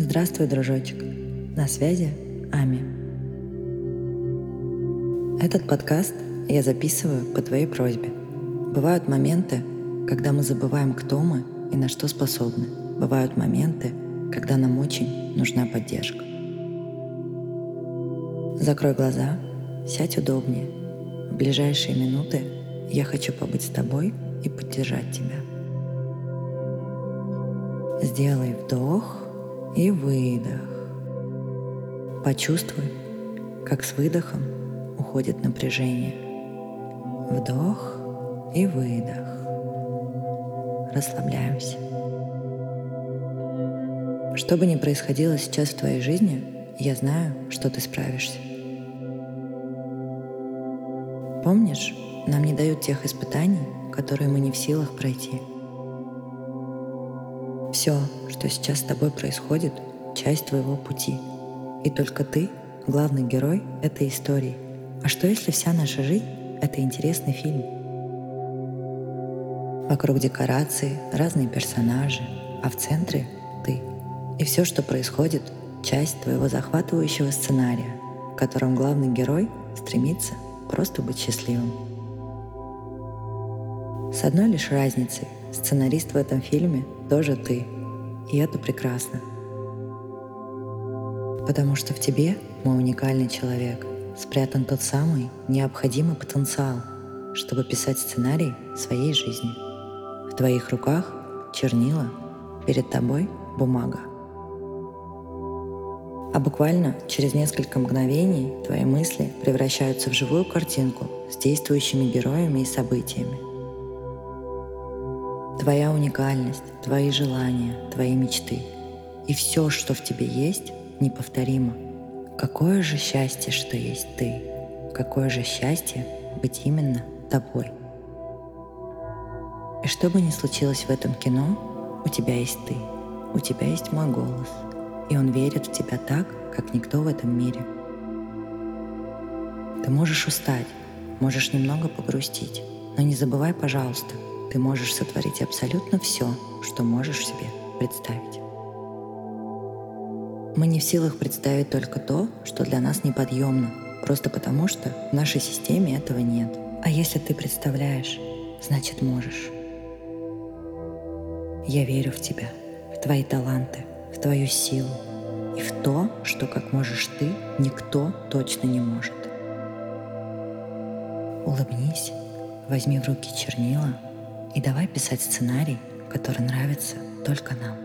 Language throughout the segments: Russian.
Здравствуй, дружочек. На связи Ами. Этот подкаст я записываю по твоей просьбе. Бывают моменты, когда мы забываем, кто мы и на что способны. Бывают моменты, когда нам очень нужна поддержка. Закрой глаза, сядь удобнее. В ближайшие минуты я хочу побыть с тобой и поддержать тебя. Сделай вдох и выдох. Почувствуй, как с выдохом уходит напряжение. Вдох и выдох. Расслабляемся. Что бы ни происходило сейчас в твоей жизни, я знаю, что ты справишься. Помнишь, нам не дают тех испытаний, которые мы не в силах пройти. Все, что сейчас с тобой происходит, часть твоего пути. И только ты — главный герой этой истории. А что если вся наша жизнь — это интересный фильм? Вокруг декорации, разные персонажи, а в центре — ты. И все, что происходит — часть твоего захватывающего сценария, в котором главный герой стремится просто быть счастливым. С одной лишь разницей. Сценарист в этом фильме тоже ты. И это прекрасно. Потому что в тебе, мой уникальный человек, спрятан тот самый необходимый потенциал, чтобы писать сценарий своей жизни. В твоих руках чернила, перед тобой бумага. А буквально через несколько мгновений твои мысли превращаются в живую картинку с действующими героями и событиями. Твоя уникальность, твои желания, твои мечты. И все, что в тебе есть, неповторимо. Какое же счастье, что есть ты. Какое же счастье быть именно тобой. И что бы ни случилось в этом кино, у тебя есть ты, у тебя есть мой голос, и он верит в тебя так, как никто в этом мире. Ты можешь устать, можешь немного погрустить, но не забывай, пожалуйста, ты можешь сотворить абсолютно все, что можешь себе представить. Мы не в силах представить только то, что для нас неподъемно, просто потому что в нашей системе этого нет. А если ты представляешь, значит можешь. Я верю в тебя, в твои таланты, в твою силу и в то, что как можешь ты, никто точно не может. Улыбнись, возьми в руки чернила — и давай писать сценарий, который нравится только нам.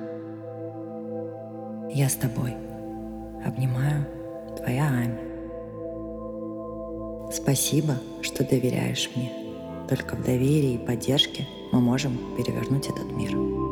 Я с тобой. Обнимаю. Твоя Ами. Спасибо, что доверяешь мне. Только в доверии и поддержке мы можем перевернуть этот мир.